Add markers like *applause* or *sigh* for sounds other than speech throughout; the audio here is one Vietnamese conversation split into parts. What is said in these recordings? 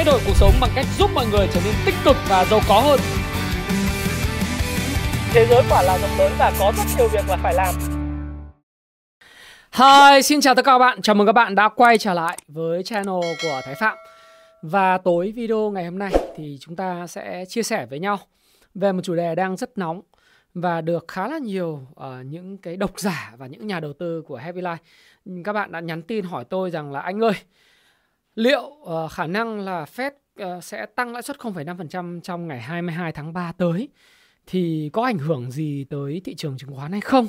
thay đổi cuộc sống bằng cách giúp mọi người trở nên tích cực và giàu có hơn. Thế giới quả là rộng lớn và có rất nhiều việc là phải làm. Hi, xin chào tất cả các bạn. Chào mừng các bạn đã quay trở lại với channel của Thái Phạm. Và tối video ngày hôm nay thì chúng ta sẽ chia sẻ với nhau về một chủ đề đang rất nóng và được khá là nhiều uh, những cái độc giả và những nhà đầu tư của Happy Life. Các bạn đã nhắn tin hỏi tôi rằng là anh ơi, liệu uh, khả năng là Fed uh, sẽ tăng lãi suất 0,5% trong ngày 22 tháng 3 tới thì có ảnh hưởng gì tới thị trường chứng khoán hay không?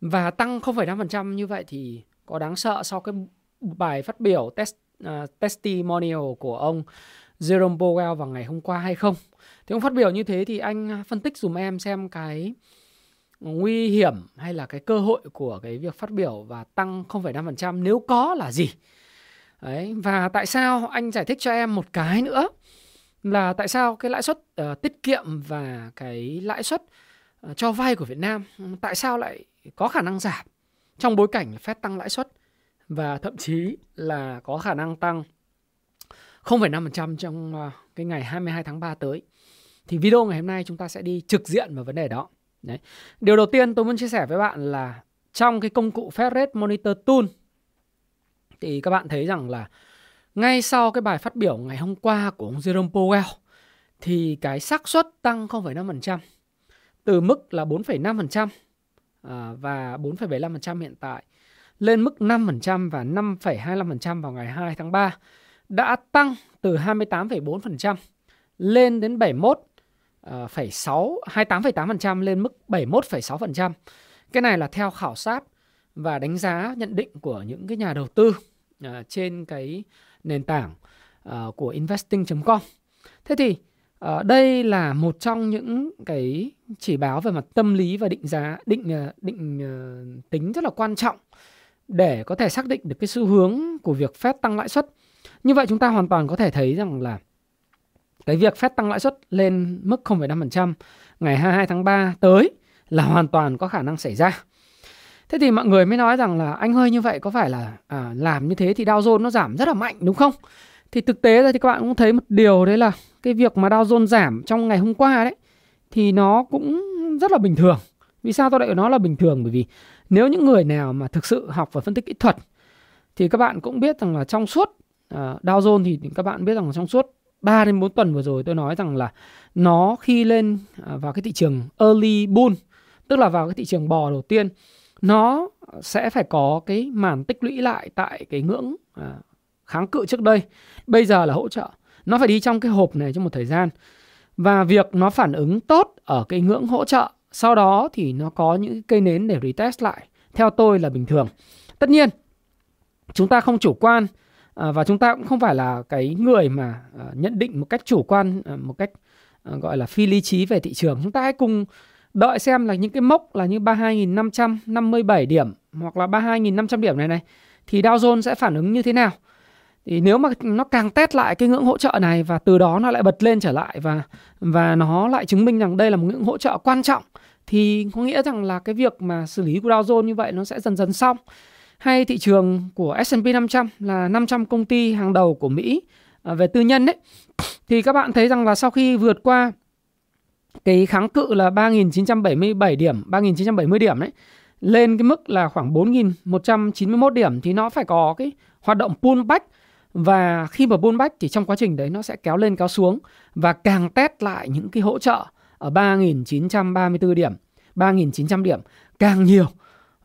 Và tăng 0,5% như vậy thì có đáng sợ sau cái bài phát biểu test uh, testimonial của ông Jerome Powell vào ngày hôm qua hay không? Thì ông phát biểu như thế thì anh phân tích dùm em xem cái nguy hiểm hay là cái cơ hội của cái việc phát biểu và tăng 0,5% nếu có là gì? Đấy, và tại sao anh giải thích cho em một cái nữa là tại sao cái lãi suất uh, tiết kiệm và cái lãi suất uh, cho vay của Việt Nam ừ, tại sao lại có khả năng giảm trong bối cảnh là Fed tăng lãi suất và thậm chí là có khả năng tăng 0,5% trong uh, cái ngày 22 tháng 3 tới. Thì video ngày hôm nay chúng ta sẽ đi trực diện vào vấn đề đó. Đấy. Điều đầu tiên tôi muốn chia sẻ với bạn là trong cái công cụ Fed Rate Monitor Tool thì các bạn thấy rằng là ngay sau cái bài phát biểu ngày hôm qua của ông Jerome Powell thì cái xác suất tăng 0,5% từ mức là 4,5% à, và 4,75% hiện tại lên mức 5% và 5,25% vào ngày 2 tháng 3 đã tăng từ 28,4% lên đến 71 28,8% à, lên mức 71,6%. Cái này là theo khảo sát và đánh giá nhận định của những cái nhà đầu tư uh, trên cái nền tảng uh, của investing.com. Thế thì uh, đây là một trong những cái chỉ báo về mặt tâm lý và định giá định uh, định uh, tính rất là quan trọng để có thể xác định được cái xu hướng của việc Fed tăng lãi suất. Như vậy chúng ta hoàn toàn có thể thấy rằng là cái việc Fed tăng lãi suất lên mức 0,5% ngày 22 tháng 3 tới là hoàn toàn có khả năng xảy ra. Thế thì mọi người mới nói rằng là anh hơi như vậy có phải là à, làm như thế thì Dow Jones nó giảm rất là mạnh đúng không? Thì thực tế ra thì các bạn cũng thấy một điều đấy là cái việc mà Dow Jones giảm trong ngày hôm qua đấy thì nó cũng rất là bình thường. Vì sao tôi lại nói là bình thường? Bởi vì nếu những người nào mà thực sự học và phân tích kỹ thuật thì các bạn cũng biết rằng là trong suốt uh, Dow Jones thì các bạn biết rằng là trong suốt 3 đến 4 tuần vừa rồi tôi nói rằng là nó khi lên à, vào cái thị trường early bull tức là vào cái thị trường bò đầu tiên nó sẽ phải có cái màn tích lũy lại tại cái ngưỡng à, kháng cự trước đây. Bây giờ là hỗ trợ. Nó phải đi trong cái hộp này trong một thời gian. Và việc nó phản ứng tốt ở cái ngưỡng hỗ trợ sau đó thì nó có những cây nến để retest lại theo tôi là bình thường. Tất nhiên chúng ta không chủ quan à, và chúng ta cũng không phải là cái người mà à, nhận định một cách chủ quan à, một cách gọi là phi lý trí về thị trường. Chúng ta hãy cùng đợi xem là những cái mốc là như 32.557 điểm hoặc là 32.500 điểm này này, thì Dow Jones sẽ phản ứng như thế nào? Thì nếu mà nó càng test lại cái ngưỡng hỗ trợ này và từ đó nó lại bật lên trở lại và và nó lại chứng minh rằng đây là một ngưỡng hỗ trợ quan trọng, thì có nghĩa rằng là cái việc mà xử lý của Dow Jones như vậy nó sẽ dần dần xong. Hay thị trường của S&P 500 là 500 công ty hàng đầu của Mỹ à, về tư nhân đấy thì các bạn thấy rằng là sau khi vượt qua cái kháng cự là 3.977 điểm 3.970 điểm đấy. Lên cái mức là khoảng 4.191 điểm thì nó phải có cái hoạt động pullback và khi mà pullback thì trong quá trình đấy nó sẽ kéo lên kéo xuống và càng test lại những cái hỗ trợ ở 3.934 điểm 3.900 điểm càng nhiều.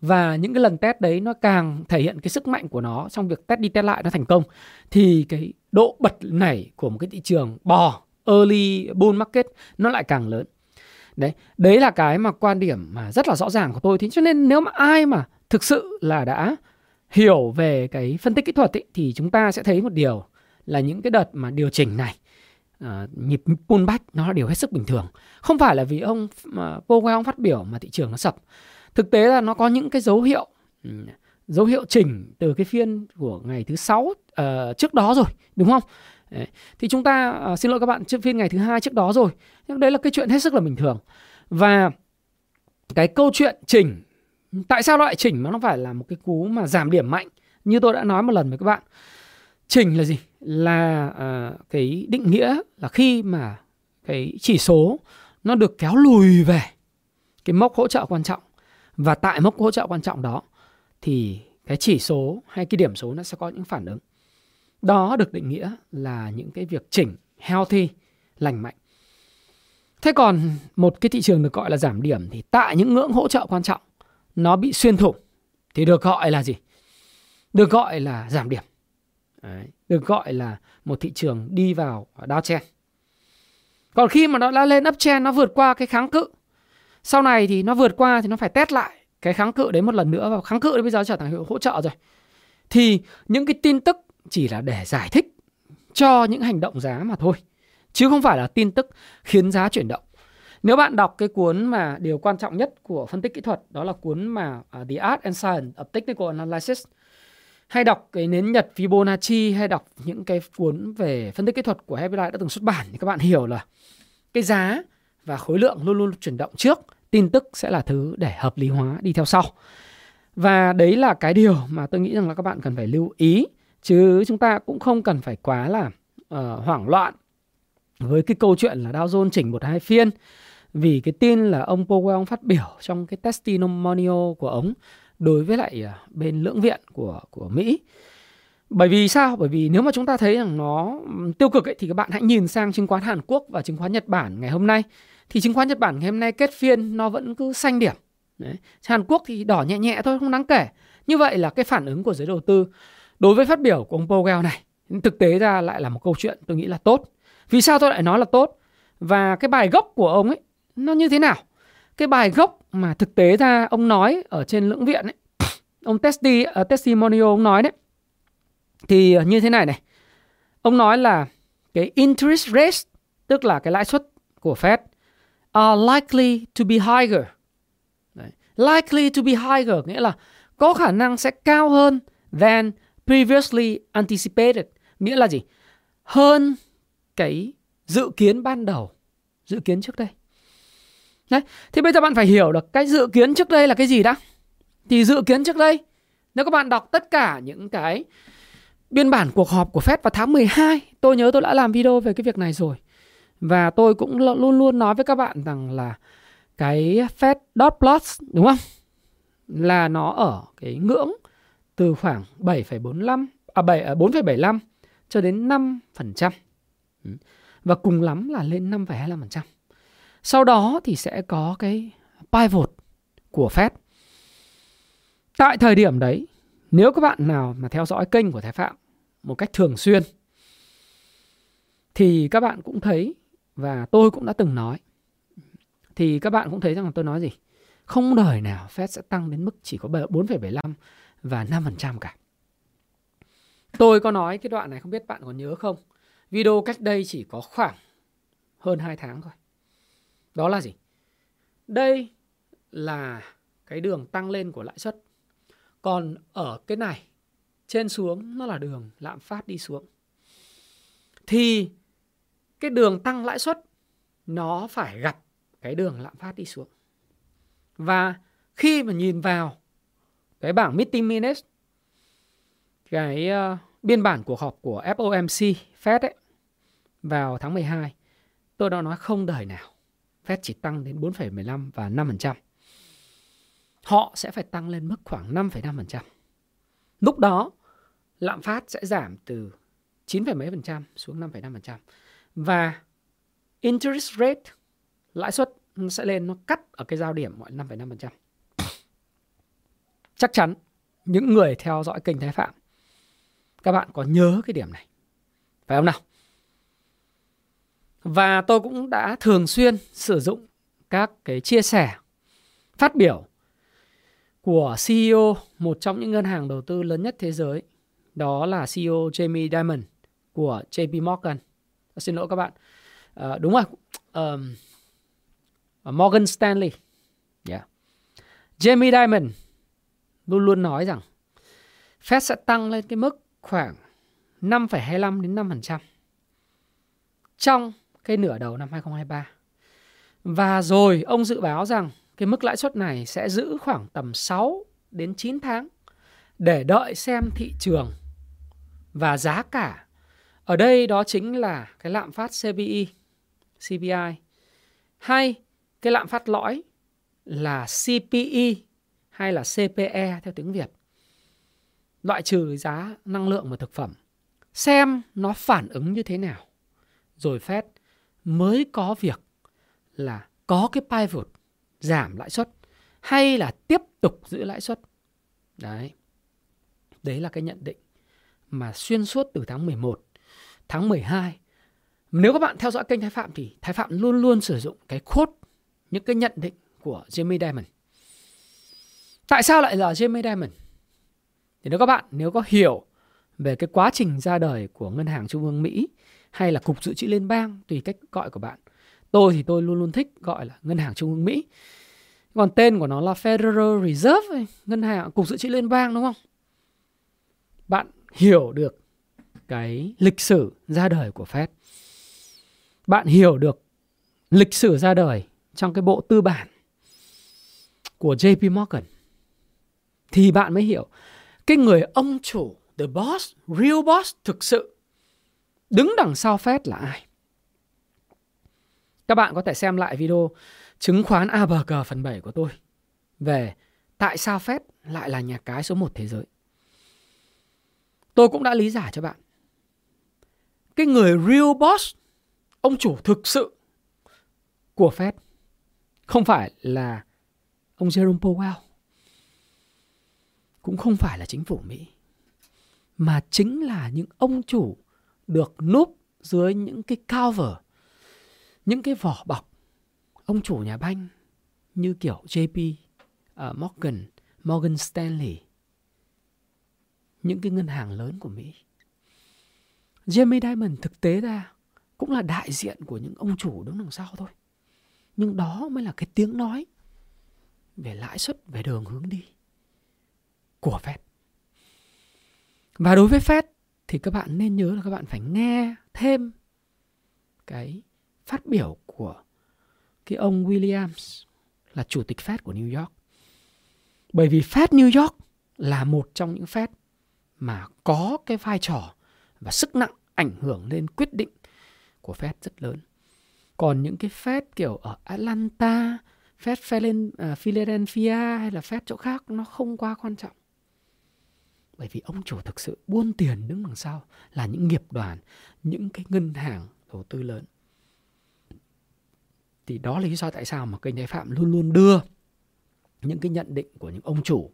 Và những cái lần test đấy nó càng thể hiện cái sức mạnh của nó trong việc test đi test lại nó thành công. Thì cái độ bật nảy của một cái thị trường bò early bull market nó lại càng lớn. Đấy đấy là cái mà quan điểm mà rất là rõ ràng của tôi. Thế cho nên nếu mà ai mà thực sự là đã hiểu về cái phân tích kỹ thuật ấy, thì chúng ta sẽ thấy một điều là những cái đợt mà điều chỉnh này uh, nhịp pullback nó là điều hết sức bình thường. Không phải là vì ông uh, Powell ông phát biểu mà thị trường nó sập. Thực tế là nó có những cái dấu hiệu ừ, dấu hiệu chỉnh từ cái phiên của ngày thứ sáu uh, trước đó rồi đúng không? Đấy. thì chúng ta uh, xin lỗi các bạn trước phiên ngày thứ hai trước đó rồi. Nhưng đấy là cái chuyện hết sức là bình thường. Và cái câu chuyện chỉnh tại sao loại lại chỉnh mà nó phải là một cái cú mà giảm điểm mạnh như tôi đã nói một lần với các bạn. Chỉnh là gì? Là à, cái định nghĩa là khi mà cái chỉ số nó được kéo lùi về cái mốc hỗ trợ quan trọng. Và tại mốc hỗ trợ quan trọng đó thì cái chỉ số hay cái điểm số nó sẽ có những phản ứng đó được định nghĩa là những cái việc chỉnh healthy lành mạnh. Thế còn một cái thị trường được gọi là giảm điểm thì tại những ngưỡng hỗ trợ quan trọng nó bị xuyên thủng thì được gọi là gì? Được gọi là giảm điểm. Đấy, được gọi là một thị trường đi vào downtrend còn khi mà nó đã lên uptrend nó vượt qua cái kháng cự sau này thì nó vượt qua thì nó phải test lại cái kháng cự đấy một lần nữa và kháng cự đấy bây giờ trở thành hỗ trợ rồi. Thì những cái tin tức chỉ là để giải thích cho những hành động giá mà thôi chứ không phải là tin tức khiến giá chuyển động. Nếu bạn đọc cái cuốn mà điều quan trọng nhất của phân tích kỹ thuật đó là cuốn mà uh, The Art and Science of Technical Analysis hay đọc cái nến nhật Fibonacci hay đọc những cái cuốn về phân tích kỹ thuật của Happy Life đã từng xuất bản thì các bạn hiểu là cái giá và khối lượng luôn luôn chuyển động trước tin tức sẽ là thứ để hợp lý hóa đi theo sau. Và đấy là cái điều mà tôi nghĩ rằng là các bạn cần phải lưu ý chứ chúng ta cũng không cần phải quá là uh, hoảng loạn với cái câu chuyện là Dow Jones chỉnh một hai phiên vì cái tin là ông Powell ông phát biểu trong cái testimonial của ông đối với lại ờ, bên lưỡng viện của của Mỹ. Bởi vì sao? Bởi vì nếu mà chúng ta thấy rằng nó tiêu cực ấy, thì các bạn hãy nhìn sang chứng khoán Hàn Quốc và chứng khoán Nhật Bản ngày hôm nay. Thì chứng khoán Nhật Bản ngày hôm nay kết phiên nó vẫn cứ xanh điểm. Đấy. Hàn Quốc thì đỏ nhẹ nhẹ thôi, không đáng kể. Như vậy là cái phản ứng của giới đầu tư đối với phát biểu của ông Powell này thực tế ra lại là một câu chuyện tôi nghĩ là tốt. Vì sao tôi lại nói là tốt? Và cái bài gốc của ông ấy nó như thế nào? Cái bài gốc mà thực tế ra ông nói ở trên lưỡng viện ấy, *sniffs* ông Testi uh, ờ, testimonial ông nói đấy thì như thế này này. Ông nói là cái interest rate tức là cái lãi suất của Fed are likely to be higher. Đấy. Likely to be higher nghĩa là có khả năng sẽ cao hơn than previously anticipated. Nghĩa là gì? Hơn cái dự kiến ban đầu, dự kiến trước đây. Đấy, thì bây giờ bạn phải hiểu được cái dự kiến trước đây là cái gì đã. Thì dự kiến trước đây, nếu các bạn đọc tất cả những cái biên bản cuộc họp của Fed vào tháng 12, tôi nhớ tôi đã làm video về cái việc này rồi. Và tôi cũng luôn luôn nói với các bạn rằng là cái Fed dot plot đúng không? Là nó ở cái ngưỡng từ khoảng 7,45 à 7 4,75 à, cho đến 5%. Ừ. Và cùng lắm là lên 5,25%. Sau đó thì sẽ có cái pivot của Fed. Tại thời điểm đấy, nếu các bạn nào mà theo dõi kênh của Thái Phạm một cách thường xuyên thì các bạn cũng thấy và tôi cũng đã từng nói thì các bạn cũng thấy rằng tôi nói gì? Không đời nào Fed sẽ tăng đến mức chỉ có 4,75 và 5% cả. Tôi có nói cái đoạn này không biết bạn còn nhớ không? Video cách đây chỉ có khoảng hơn 2 tháng thôi. Đó là gì? Đây là cái đường tăng lên của lãi suất. Còn ở cái này, trên xuống nó là đường lạm phát đi xuống. Thì cái đường tăng lãi suất nó phải gặp cái đường lạm phát đi xuống. Và khi mà nhìn vào cái bảng meeting minutes, cái uh, biên bản cuộc họp của FOMC Fed ấy, vào tháng 12, tôi đã nói không đời nào Fed chỉ tăng đến 4,15 và 5%. Họ sẽ phải tăng lên mức khoảng 5,5%. Lúc đó, lạm phát sẽ giảm từ 9, mấy phần trăm xuống 5,5%. Và interest rate, lãi suất sẽ lên nó cắt ở cái giao điểm mọi 5,5%. Chắc chắn những người theo dõi kênh Thái Phạm các bạn có nhớ cái điểm này. Phải không nào? Và tôi cũng đã thường xuyên sử dụng các cái chia sẻ, phát biểu của CEO một trong những ngân hàng đầu tư lớn nhất thế giới. Đó là CEO Jamie Dimon của JP Morgan. Xin lỗi các bạn. À, đúng rồi. Um, Morgan Stanley. Yeah. Jamie Dimon luôn luôn nói rằng Fed sẽ tăng lên cái mức khoảng 5,25 đến 5% trong cái nửa đầu năm 2023. Và rồi ông dự báo rằng cái mức lãi suất này sẽ giữ khoảng tầm 6 đến 9 tháng để đợi xem thị trường và giá cả. Ở đây đó chính là cái lạm phát CPI, CPI hay cái lạm phát lõi là CPI hay là CPE theo tiếng Việt. Loại trừ giá năng lượng và thực phẩm. Xem nó phản ứng như thế nào. Rồi Fed mới có việc là có cái pivot giảm lãi suất hay là tiếp tục giữ lãi suất. Đấy. Đấy là cái nhận định mà xuyên suốt từ tháng 11, tháng 12. Nếu các bạn theo dõi kênh Thái Phạm thì Thái Phạm luôn luôn sử dụng cái quote, những cái nhận định của Jamie Dimon. Tại sao lại là Jamie Dimon? Thì nếu các bạn nếu có hiểu về cái quá trình ra đời của Ngân hàng Trung ương Mỹ hay là Cục Dự trữ Liên bang, tùy cách gọi của bạn. Tôi thì tôi luôn luôn thích gọi là Ngân hàng Trung ương Mỹ. Còn tên của nó là Federal Reserve, Ngân hàng Cục Dự trữ Liên bang đúng không? Bạn hiểu được cái lịch sử ra đời của Fed. Bạn hiểu được lịch sử ra đời trong cái bộ tư bản của JP Morgan thì bạn mới hiểu cái người ông chủ the boss, real boss thực sự đứng đằng sau Fed là ai. Các bạn có thể xem lại video chứng khoán ABG phần 7 của tôi về tại sao Fed lại là nhà cái số 1 thế giới. Tôi cũng đã lý giải cho bạn. Cái người real boss, ông chủ thực sự của Fed không phải là ông Jerome Powell. Cũng không phải là chính phủ Mỹ. Mà chính là những ông chủ được núp dưới những cái cover, những cái vỏ bọc. Ông chủ nhà banh như kiểu JP, uh, ờ, Morgan, Morgan Stanley, những cái ngân hàng lớn của Mỹ. Jamie Dimon thực tế ra cũng là đại diện của những ông chủ đứng đằng sau thôi. Nhưng đó mới là cái tiếng nói về lãi suất, về đường hướng đi của Fed. Và đối với Fed thì các bạn nên nhớ là các bạn phải nghe thêm cái phát biểu của cái ông Williams là chủ tịch Fed của New York. Bởi vì Fed New York là một trong những Fed mà có cái vai trò và sức nặng ảnh hưởng lên quyết định của Fed rất lớn. Còn những cái Fed kiểu ở Atlanta, Fed Philadelphia hay là Fed chỗ khác nó không quá quan trọng. Bởi vì ông chủ thực sự buôn tiền đứng đằng sau là những nghiệp đoàn, những cái ngân hàng đầu tư lớn. Thì đó là lý do tại sao mà kênh Thái Phạm luôn luôn đưa những cái nhận định của những ông chủ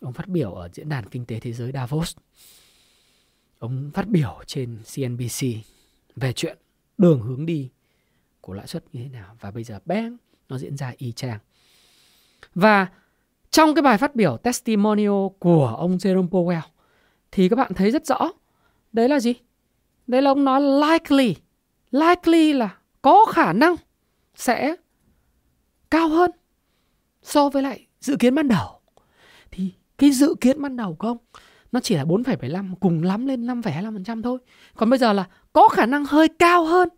Ông phát biểu ở Diễn đàn Kinh tế Thế giới Davos. Ông phát biểu trên CNBC về chuyện đường hướng đi của lãi suất như thế nào. Và bây giờ bang nó diễn ra y chang. Và trong cái bài phát biểu testimonial của ông Jerome Powell thì các bạn thấy rất rõ. Đấy là gì? Đấy là ông nói likely. Likely là có khả năng sẽ cao hơn so với lại dự kiến ban đầu. Thì cái dự kiến ban đầu của ông nó chỉ là 4,75 cùng lắm lên 5,25% thôi. Còn bây giờ là có khả năng hơi cao hơn.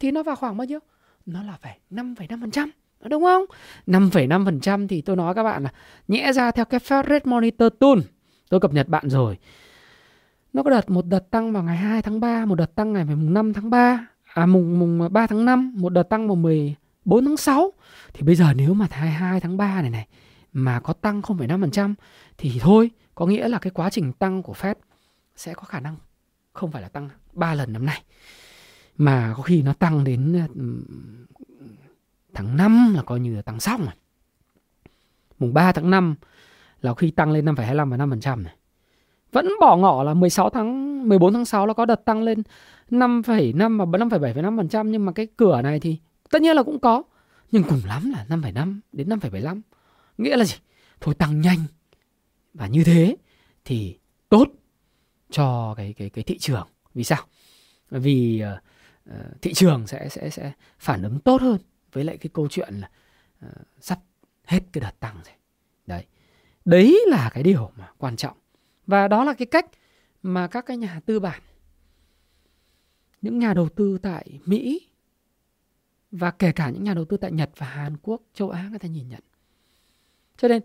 Thì nó vào khoảng bao nhiêu? Nó là phải 5,5%. Đúng không? 5,5% thì tôi nói các bạn là nhẽ ra theo cái Fed Rate Monitor Tool tôi cập nhật bạn rồi. Nó có đợt một đợt tăng vào ngày 2 tháng 3, một đợt tăng ngày mùng 5 tháng 3, à mùng mùng 3 tháng 5, một đợt tăng vào 14 tháng 6. Thì bây giờ nếu mà 22 tháng 3 này này mà có tăng 0,5% thì thôi, có nghĩa là cái quá trình tăng của Fed sẽ có khả năng không phải là tăng 3 lần năm nay mà có khi nó tăng đến tháng 5 là coi như là tăng xong rồi. Mùng 3 tháng 5 là khi tăng lên 5,25 và 5% này. Vẫn bỏ ngỏ là 16 tháng 14 tháng 6 nó có đợt tăng lên 5,5 và 5,7,5% nhưng mà cái cửa này thì tất nhiên là cũng có nhưng cùng lắm là 5,5 đến 5,75 Nghĩa là gì? Thôi tăng nhanh. Và như thế thì tốt cho cái cái cái thị trường. Vì sao? Vì uh, thị trường sẽ sẽ sẽ phản ứng tốt hơn với lại cái câu chuyện là uh, sắp hết cái đợt tăng rồi. Đấy. Đấy là cái điều mà quan trọng. Và đó là cái cách mà các cái nhà tư bản những nhà đầu tư tại Mỹ và kể cả những nhà đầu tư tại Nhật và Hàn Quốc, châu Á người ta nhìn nhận. Cho nên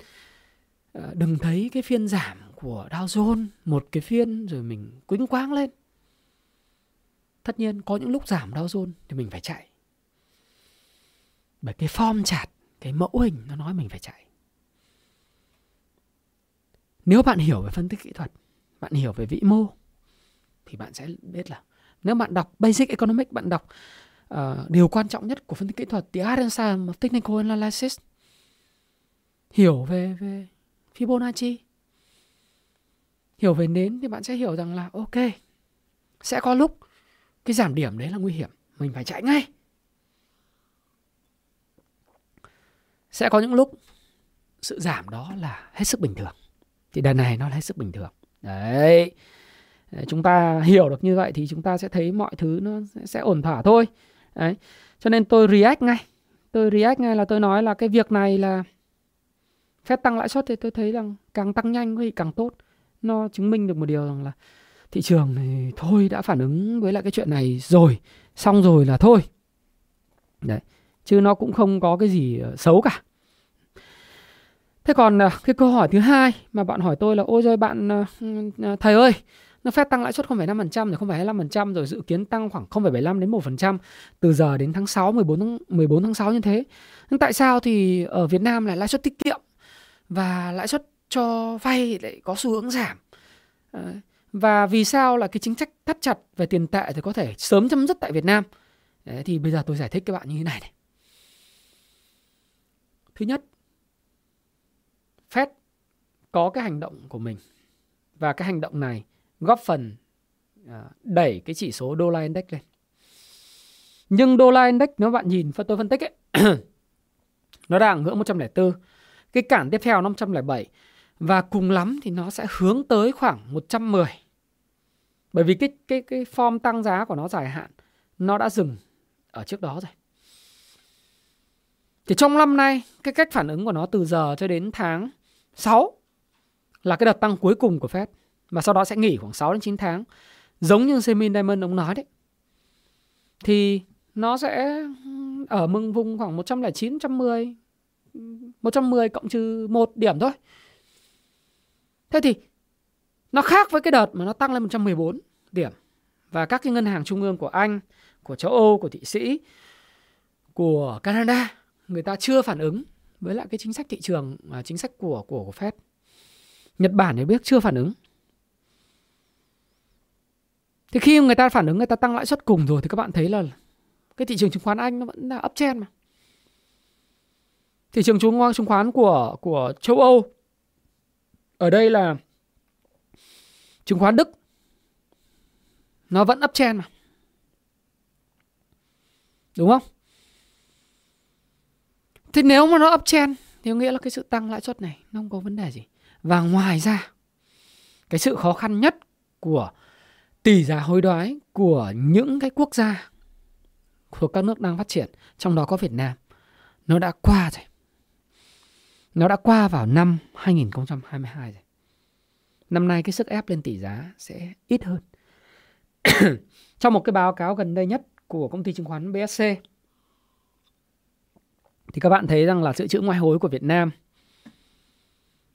ờ, đừng thấy cái phiên giảm của Dow Jones một cái phiên rồi mình quýnh quáng lên. Tất nhiên có những lúc giảm Dow Jones thì mình phải chạy. Bởi cái form chart, cái mẫu hình nó nói mình phải chạy. Nếu bạn hiểu về phân tích kỹ thuật, bạn hiểu về vĩ mô thì bạn sẽ biết là nếu bạn đọc Basic Economics, bạn đọc uh, điều quan trọng nhất của phân tích kỹ thuật thì Art and Technical Analysis hiểu về về Fibonacci hiểu về nến thì bạn sẽ hiểu rằng là ok sẽ có lúc cái giảm điểm đấy là nguy hiểm mình phải chạy ngay sẽ có những lúc sự giảm đó là hết sức bình thường. Thì đợt này nó là hết sức bình thường. Đấy. Chúng ta hiểu được như vậy thì chúng ta sẽ thấy mọi thứ nó sẽ ổn thỏa thôi. Đấy. Cho nên tôi react ngay. Tôi react ngay là tôi nói là cái việc này là phép tăng lãi suất thì tôi thấy rằng càng tăng nhanh thì càng tốt. Nó chứng minh được một điều rằng là thị trường thì thôi đã phản ứng với lại cái chuyện này rồi. Xong rồi là thôi. Đấy chứ nó cũng không có cái gì ờ, xấu cả thế còn ờ, cái câu hỏi thứ hai mà bạn hỏi tôi là ôi rồi bạn ờ, ừ, thầy ơi nó phép tăng lãi suất 0,5% rồi 0,25% rồi dự kiến tăng khoảng 0,75 đến 1% từ giờ đến tháng 6 14 tháng 14 tháng 6 như thế. Nhưng tại sao thì ở Việt Nam lại lãi suất tiết kiệm và lãi suất cho vay lại có xu hướng giảm? Và vì sao là cái chính sách thắt chặt về tiền tệ thì có thể sớm chấm dứt tại Việt Nam? Đấy, thì bây giờ tôi giải thích các bạn như thế này này. Thứ nhất, Fed có cái hành động của mình và cái hành động này góp phần à, đẩy cái chỉ số đô la index lên. Nhưng đô la index nếu bạn nhìn và tôi phân tích ấy, *clears throat* nó đang ngưỡng 104. Cái cản tiếp theo 507 và cùng lắm thì nó sẽ hướng tới khoảng 110. Bởi vì cái cái cái form tăng giá của nó dài hạn nó đã dừng ở trước đó rồi. Thì trong năm nay, cái cách phản ứng của nó từ giờ cho đến tháng 6 là cái đợt tăng cuối cùng của Fed và sau đó sẽ nghỉ khoảng 6 đến 9 tháng. Giống như Semin Diamond ông nói đấy. Thì nó sẽ ở mừng vùng khoảng 109, 110 110 cộng trừ 1 điểm thôi. Thế thì nó khác với cái đợt mà nó tăng lên 114 điểm. Và các cái ngân hàng trung ương của Anh, của châu Âu, của Thụy Sĩ, của Canada, người ta chưa phản ứng với lại cái chính sách thị trường, à, chính sách của của, của Fed. Nhật Bản thì biết chưa phản ứng. Thì khi người ta phản ứng người ta tăng lãi suất cùng rồi thì các bạn thấy là cái thị trường chứng khoán Anh nó vẫn là uptrend mà. Thị trường chứng chứng khoán của của châu Âu ở đây là chứng khoán Đức nó vẫn uptrend mà. Đúng không? Thế nếu mà nó uptrend thì có nghĩa là cái sự tăng lãi suất này nó không có vấn đề gì. Và ngoài ra cái sự khó khăn nhất của tỷ giá hối đoái của những cái quốc gia thuộc các nước đang phát triển, trong đó có Việt Nam, nó đã qua rồi. Nó đã qua vào năm 2022 rồi. Năm nay cái sức ép lên tỷ giá sẽ ít hơn. *coughs* trong một cái báo cáo gần đây nhất của công ty chứng khoán BSC thì các bạn thấy rằng là dự trữ ngoại hối của Việt Nam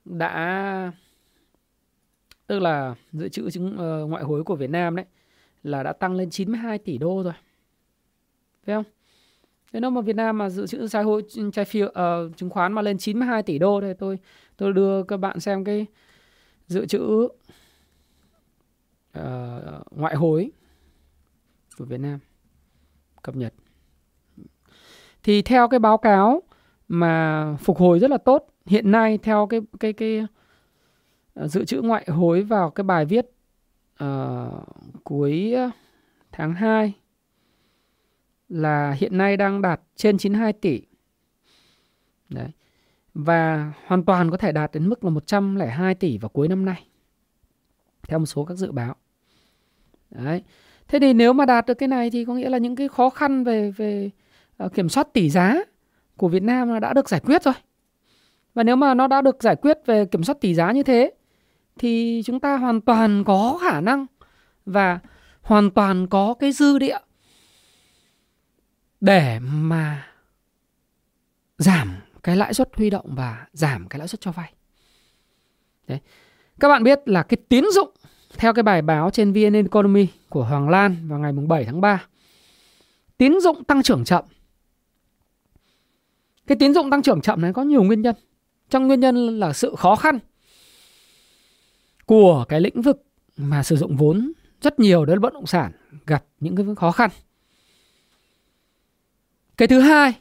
đã tức là dự trữ chứng uh, ngoại hối của Việt Nam đấy là đã tăng lên 92 tỷ đô rồi. Phải không? Thế nếu mà Việt Nam mà dự trữ trái hối trái phiếu uh, chứng khoán mà lên 92 tỷ đô thì tôi tôi đưa các bạn xem cái dự trữ uh, ngoại hối của Việt Nam cập nhật. Thì theo cái báo cáo mà phục hồi rất là tốt hiện nay theo cái cái cái ờ, dự trữ ngoại hối vào cái bài viết uh, cuối ờ, tháng 2 là hiện nay đang đạt trên 92 tỷ. Đấy. Và hoàn toàn có thể đạt đến mức là 102 tỷ vào cuối năm nay. Theo một số các dự báo. Đấy. Thế thì nếu mà đạt được cái này thì có nghĩa là những cái khó khăn về về uh, Ờ, kiểm soát tỷ giá của Việt Nam đã được giải quyết rồi. Và nếu mà nó đã được giải quyết về kiểm soát tỷ giá như thế, thì chúng ta hoàn toàn có khả năng và hoàn toàn có cái dư địa để mà giảm cái lãi suất huy động và giảm cái lãi suất cho vay. Đấy. Các bạn biết là cái tín dụng, theo cái bài báo trên VN Economy của Hoàng Lan vào ngày 7 tháng 3 tín dụng tăng trưởng chậm. Cái tín dụng tăng trưởng chậm này có nhiều nguyên nhân. Trong nguyên nhân là sự khó khăn của cái lĩnh vực mà sử dụng vốn rất nhiều đến bất động sản gặp những cái khó khăn. Cái thứ hai,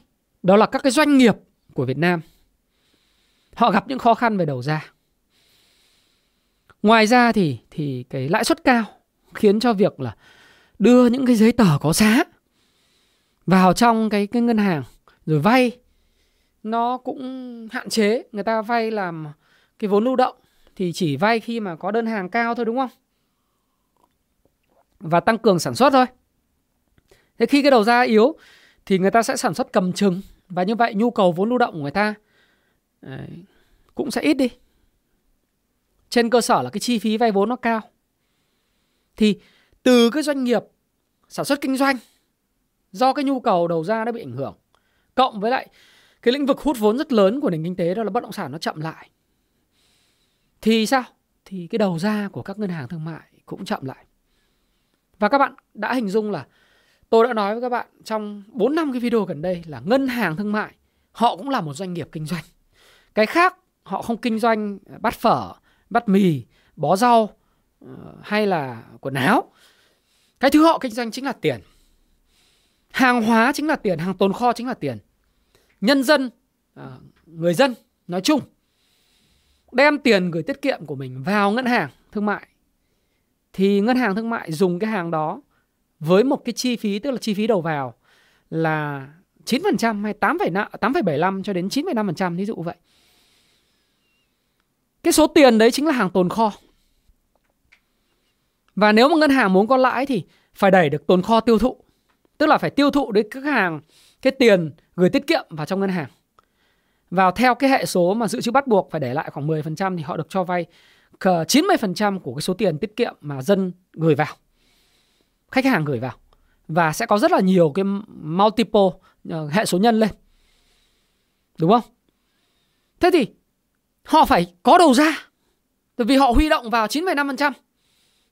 đó là các cái doanh nghiệp của Việt Nam họ gặp những khó khăn về đầu ra. Ngoài ra thì thì cái lãi suất cao khiến cho việc là đưa những cái giấy tờ có giá vào trong cái cái ngân hàng rồi vay nó cũng hạn chế người ta vay làm cái vốn lưu động thì chỉ vay khi mà có đơn hàng cao thôi đúng không? Và tăng cường sản xuất thôi. Thế khi cái đầu ra yếu thì người ta sẽ sản xuất cầm chừng và như vậy nhu cầu vốn lưu động của người ta đấy, cũng sẽ ít đi. Trên cơ sở là cái chi phí vay vốn nó cao. Thì từ cái doanh nghiệp sản xuất kinh doanh do cái nhu cầu đầu ra nó bị ảnh hưởng cộng với lại cái lĩnh vực hút vốn rất lớn của nền kinh tế đó là bất động sản nó chậm lại. Thì sao? Thì cái đầu ra của các ngân hàng thương mại cũng chậm lại. Và các bạn đã hình dung là tôi đã nói với các bạn trong 4 năm cái video gần đây là ngân hàng thương mại, họ cũng là một doanh nghiệp kinh doanh. Cái khác, họ không kinh doanh bát phở, bát mì, bó rau ờ, hay là quần áo. Cái thứ họ kinh doanh chính là tiền. Hàng hóa chính là tiền, hàng tồn kho chính là tiền nhân dân à, người dân nói chung đem tiền gửi tiết kiệm của mình vào ngân hàng thương mại thì ngân hàng thương mại dùng cái hàng đó với một cái chi phí tức là chi phí đầu vào là 9% hay 8,75 cho đến 9,5% ví dụ vậy. Cái số tiền đấy chính là hàng tồn kho. Và nếu mà ngân hàng muốn có lãi thì phải đẩy được tồn kho tiêu thụ. Tức là phải tiêu thụ đến các hàng cái tiền gửi tiết kiệm vào trong ngân hàng. Vào theo cái hệ số mà dự trữ bắt buộc phải để lại khoảng 10% thì họ được cho vay 90% của cái số tiền tiết kiệm mà dân gửi vào. Khách hàng gửi vào. Và sẽ có rất là nhiều cái multiple ờ, hệ số nhân lên. Đúng không? Thế thì họ phải có đầu ra. Bởi vì họ huy động vào 9,5%.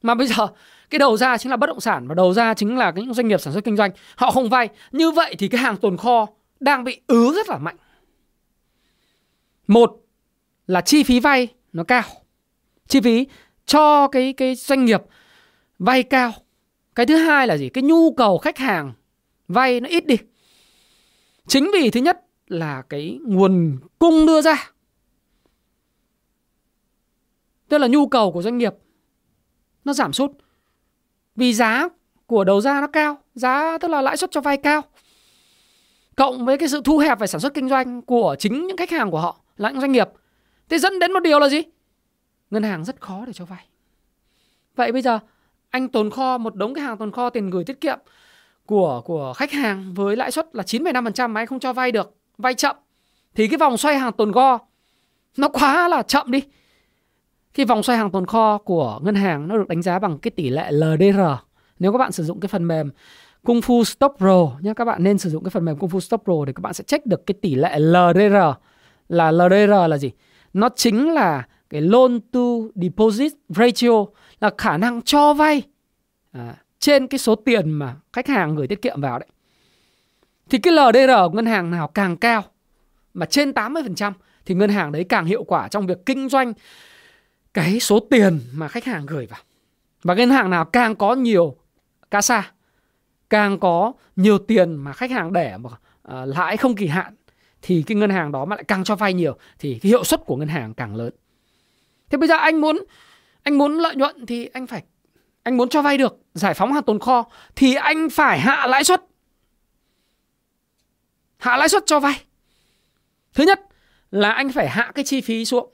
Mà bây giờ cái đầu ra chính là bất động sản và đầu ra chính là những doanh nghiệp sản xuất kinh doanh họ không vay như vậy thì cái hàng tồn kho đang bị ứ rất là mạnh. Một là chi phí vay nó cao. Chi phí cho cái cái doanh nghiệp vay cao. Cái thứ hai là gì? Cái nhu cầu khách hàng vay nó ít đi. Chính vì thứ nhất là cái nguồn cung đưa ra. Tức là nhu cầu của doanh nghiệp nó giảm sút. Vì giá của đầu ra nó cao, giá tức là lãi suất cho vay cao. Cộng với cái sự thu hẹp về sản xuất kinh doanh của chính những khách hàng của họ là những doanh nghiệp. Thế dẫn đến một điều là gì? Ngân hàng rất khó để cho vay. Vậy bây giờ anh tồn kho một đống cái hàng tồn kho tiền gửi tiết kiệm của của khách hàng với lãi suất là 9,5% mà anh không cho vay được, vay chậm thì cái vòng xoay hàng tồn kho nó quá là chậm đi khi vòng xoay hàng tồn kho của ngân hàng nó được đánh giá bằng cái tỷ lệ LDR. Nếu các bạn sử dụng cái phần mềm Kung Fu Stop Pro nhé, các bạn nên sử dụng cái phần mềm Kung Fu Stop Pro để các bạn sẽ check được cái tỷ lệ LDR. Là LDR là gì? Nó chính là cái loan to deposit ratio là khả năng cho vay à, trên cái số tiền mà khách hàng gửi tiết kiệm vào đấy. Thì cái LDR của ngân hàng nào càng cao mà trên 80% thì ngân hàng đấy càng hiệu quả trong việc kinh doanh cái số tiền mà khách hàng gửi vào. Và ngân hàng nào càng có nhiều casa, càng có nhiều tiền mà khách hàng để mà à, lãi không kỳ hạn thì cái ngân hàng đó mà lại càng cho vay nhiều thì cái hiệu suất của ngân hàng càng lớn. Thế bây giờ anh muốn anh muốn lợi nhuận thì anh phải anh muốn cho vay được, giải phóng hàng tồn kho thì anh phải hạ lãi suất. Hạ lãi suất cho vay. Thứ nhất là anh phải hạ cái chi phí xuống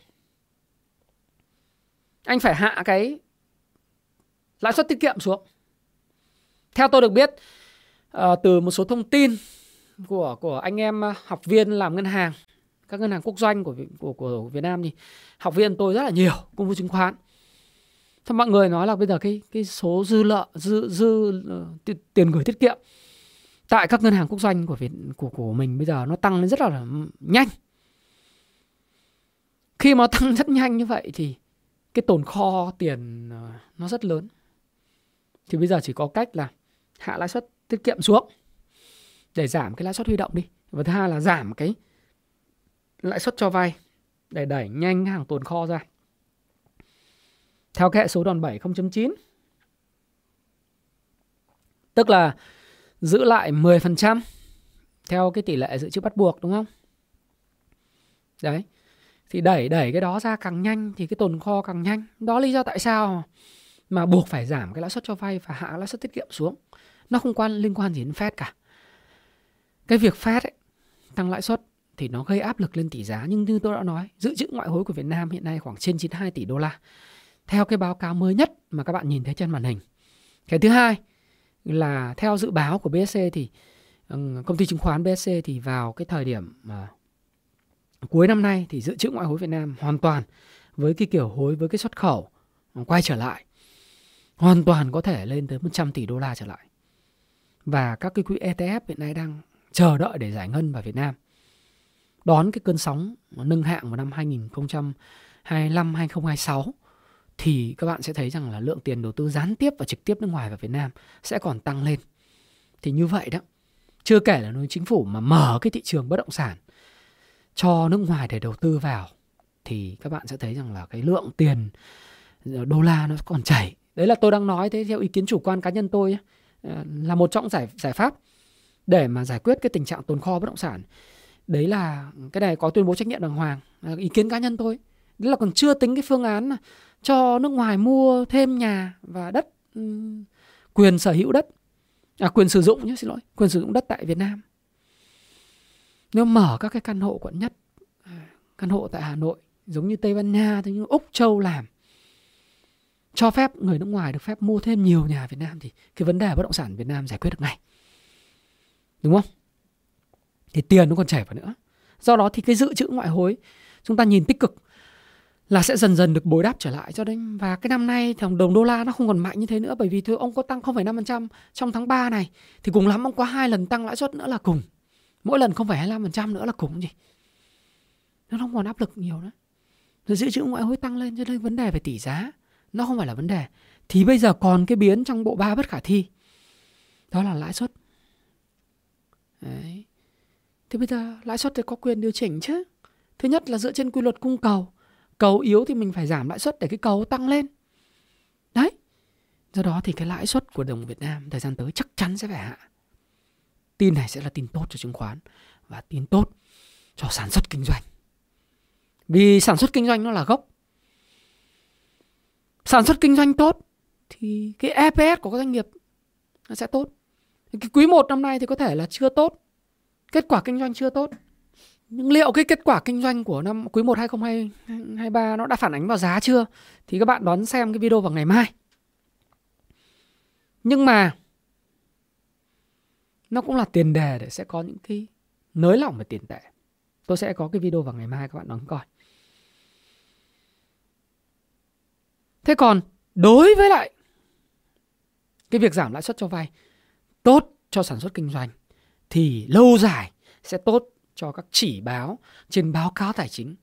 anh phải hạ cái lãi suất tiết kiệm xuống. Theo tôi được biết uh, từ một số thông tin của của anh em ờ, học viên làm ngân hàng, các ngân hàng quốc doanh của của của Việt Nam thì học viên tôi rất là nhiều công vụ chứng khoán. Thì mọi người nói là bây giờ cái cái số dư lợi dư dư uh, tiền gửi tiết kiệm tại các ngân hàng quốc doanh của Việt của của mình bây giờ nó tăng lên rất là nhanh. Khi mà *laughs* tăng rất nhanh như vậy thì cái tồn kho tiền nó rất lớn thì bây giờ chỉ có cách là hạ lãi suất tiết kiệm xuống để giảm cái lãi suất huy động đi và thứ hai là giảm cái lãi suất cho vay để đẩy nhanh hàng tồn kho ra theo cái hệ số đòn bẩy 0.9 tức là giữ lại 10% theo cái tỷ lệ dự trữ bắt buộc, đúng không? Đấy. Thì đẩy đẩy cái đó ra càng nhanh thì cái tồn kho càng nhanh. Đó lý do tại sao mà buộc phải giảm cái lãi suất cho vay và hạ lãi suất tiết kiệm xuống. Nó không quan liên quan gì đến Fed cả. Cái việc Fed ấy, tăng lãi suất thì nó gây áp lực lên tỷ giá nhưng như tôi đã nói, dự trữ ngoại hối của Việt Nam hiện nay khoảng trên 92 tỷ đô la. Theo cái báo cáo mới nhất mà các bạn nhìn thấy trên màn hình. Cái thứ hai là theo dự báo của BSC thì công ty chứng khoán BSC thì vào cái thời điểm mà cuối năm nay thì dự trữ ngoại hối Việt Nam hoàn toàn với cái kiểu hối với cái xuất khẩu ờ, quay trở lại hoàn toàn có thể lên tới 100 tỷ đô la trở lại. Và các cái quỹ ETF hiện nay đang chờ đợi để giải ngân vào Việt Nam. Đón cái cơn sóng nâng hạng vào năm 2025 2026 thì các bạn sẽ thấy rằng là lượng tiền đầu tư gián tiếp và trực tiếp nước ngoài vào Việt Nam sẽ còn tăng lên. Thì như vậy đó, chưa kể là nếu chính phủ mà mở cái thị trường bất động sản cho nước ngoài để đầu tư vào thì các bạn sẽ thấy rằng là cái lượng tiền ờ, đô la nó còn chảy. Đấy là tôi đang nói thế theo ý kiến chủ quan cá nhân tôi nhé Ờ, là một trong giải giải pháp để mà giải quyết cái tình trạng tồn kho bất động sản. Đấy là cái này có tuyên bố trách nhiệm đàng hoàng, ý kiến cá nhân tôi. Đấy là còn chưa tính cái phương án cho nước ngoài mua thêm nhà và đất ừ, quyền sở hữu đất à quyền sử dụng nhé xin lỗi quyền sử dụng đất tại Việt Nam nếu mở các cái căn hộ quận nhất à, căn hộ tại Hà Nội giống như Tây Ban Nha như Úc Châu làm cho phép người nước ngoài được phép mua thêm nhiều nhà Việt Nam thì cái vấn đề bất động sản Việt Nam giải quyết được ngay. Đúng không? Thì tiền nó còn chảy vào nữa. Do đó thì cái dự trữ ngoại hối chúng ta nhìn tích cực là sẽ dần dần được bồi đắp trở lại. Cho đến và cái năm nay thì đồng đô la nó không còn mạnh như thế nữa bởi vì thưa ông có tăng 0,5% trong tháng 3 này thì cùng lắm ông có hai lần tăng lãi suất nữa là cùng. Mỗi lần 0,25% nữa là cùng gì nó không còn áp lực nhiều nữa. Rồi dự trữ ngoại hối tăng lên cho nên vấn đề về tỷ giá nó không phải là vấn đề. Thì bây giờ còn cái biến trong bộ ba bất khả thi. Đó là lãi suất. Đấy. thì bây giờ lãi suất thì có quyền điều chỉnh chứ. Thứ nhất là dựa trên quy luật cung cầu. Cầu yếu thì mình phải giảm lãi suất để cái cầu tăng lên. Đấy. Do đó thì cái lãi suất của đồng Việt Nam thời gian tới chắc chắn sẽ phải hạ. Tin này sẽ là tin tốt cho chứng khoán và tin tốt cho sản xuất kinh doanh. Vì sản xuất kinh doanh nó là gốc sản xuất kinh doanh tốt, thì cái EPS của các doanh nghiệp nó sẽ tốt cái quý 1 năm nay thì có thể là chưa tốt, kết quả kinh doanh chưa tốt nhưng liệu cái kết quả kinh doanh của năm quý 1 2023 nó đã phản ánh vào giá chưa? Thì các bạn đón xem cái video vào ngày mai. Nhưng mà nó cũng là tiền đề để sẽ có những cái nới lỏng về tiền tệ. Tôi sẽ có cái video vào ngày mai các bạn đón coi. Thế còn đối với lại cái việc giảm lãi suất cho vay tốt cho sản xuất kinh doanh thì lâu dài sẽ tốt cho các chỉ báo trên báo cáo tài chính.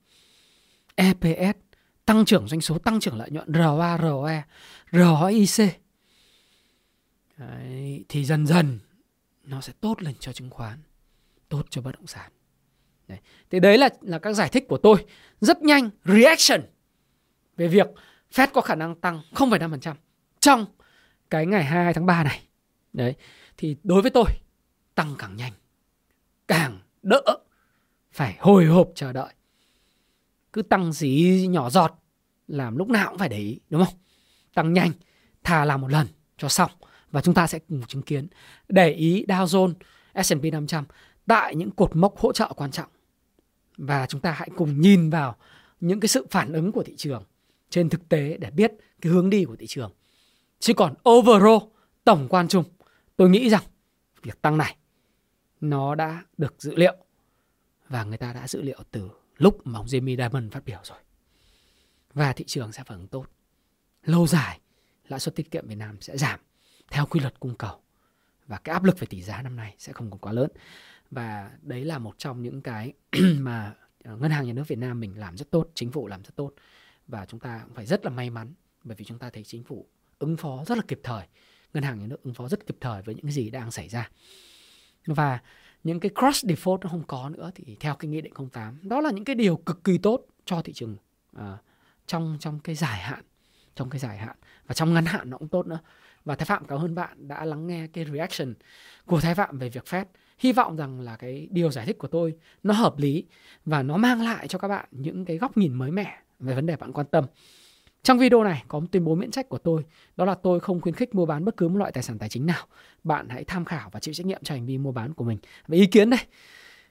EPS, tăng trưởng doanh số, tăng trưởng lợi nhuận, ROA, ROE, ROIC. Đấy, thì dần dần nó sẽ tốt lên cho chứng khoán, tốt cho bất động sản. Đấy. thế đấy là là các giải thích của tôi rất nhanh reaction về việc Fed có khả năng tăng 0,5% trong cái ngày 22 tháng 3 này. Đấy. Thì đối với tôi tăng càng nhanh càng đỡ phải hồi hộp chờ đợi cứ tăng gì nhỏ giọt làm lúc nào cũng phải để ý đúng không tăng nhanh thà làm một lần cho xong và chúng ta sẽ cùng chứng kiến để ý Dow Jones S&P 500 tại những cột mốc hỗ trợ quan trọng và chúng ta hãy cùng nhìn vào những cái sự phản ứng của thị trường trên thực tế để biết cái hướng đi của thị trường chứ còn overall tổng quan chung tôi nghĩ rằng việc tăng này nó đã được dự liệu và người ta đã dự liệu từ lúc mà ông Jamie Dimon phát biểu rồi. Và thị trường sẽ phản ứng tốt. Lâu dài, lãi suất tiết kiệm Việt Nam sẽ giảm theo quy luật cung cầu. Và cái áp lực về tỷ giá năm nay sẽ không còn quá lớn. Và đấy là một trong những cái *clears throat* mà ờ, Ngân hàng Nhà nước Việt Nam mình làm rất tốt, chính phủ làm rất tốt và chúng ta cũng phải rất là may mắn bởi vì chúng ta thấy chính phủ ứng phó rất là kịp thời. Ngân hàng nhà nước ứng phó rất kịp thời với những gì đang xảy ra. Và những cái cross default nó không có nữa thì theo cái nghị định 08 đó là những cái điều cực kỳ tốt cho thị trường uh, trong trong cái dài hạn trong cái dài hạn. Và trong ngắn hạn nó cũng tốt nữa. Và Thái Phạm cảm ơn bạn đã lắng nghe cái reaction của Thái Phạm về việc Fed. Hy vọng rằng là cái điều giải thích của tôi nó hợp lý và nó mang lại cho các bạn những cái góc nhìn mới mẻ về vấn đề bạn quan tâm trong video này có một tuyên bố miễn trách của tôi, đó là tôi không khuyến khích mua bán bất cứ một loại tài sản tài chính nào. Bạn hãy tham khảo và chịu trách nhiệm cho hành vi mua bán của mình. Và ý kiến đây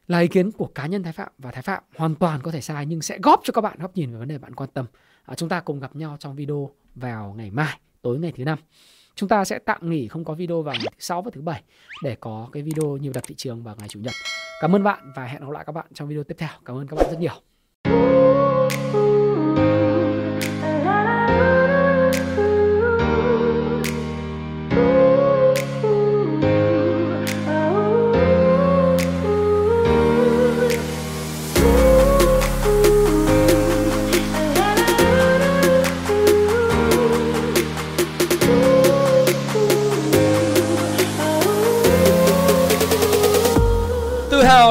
là ý kiến của cá nhân Thái Phạm và Thái Phạm hoàn toàn có thể sai nhưng sẽ góp cho các bạn góc nhìn về vấn đề bạn quan tâm. À, chúng ta cùng gặp nhau trong video vào ngày mai, tối ngày thứ năm. Chúng ta sẽ tạm nghỉ không có video vào ngày thứ sáu và thứ bảy để có cái video nhiều đặt thị trường vào ngày chủ nhật. Cảm ơn bạn và hẹn gặp lại các bạn trong video tiếp theo. Cảm ơn các bạn rất nhiều.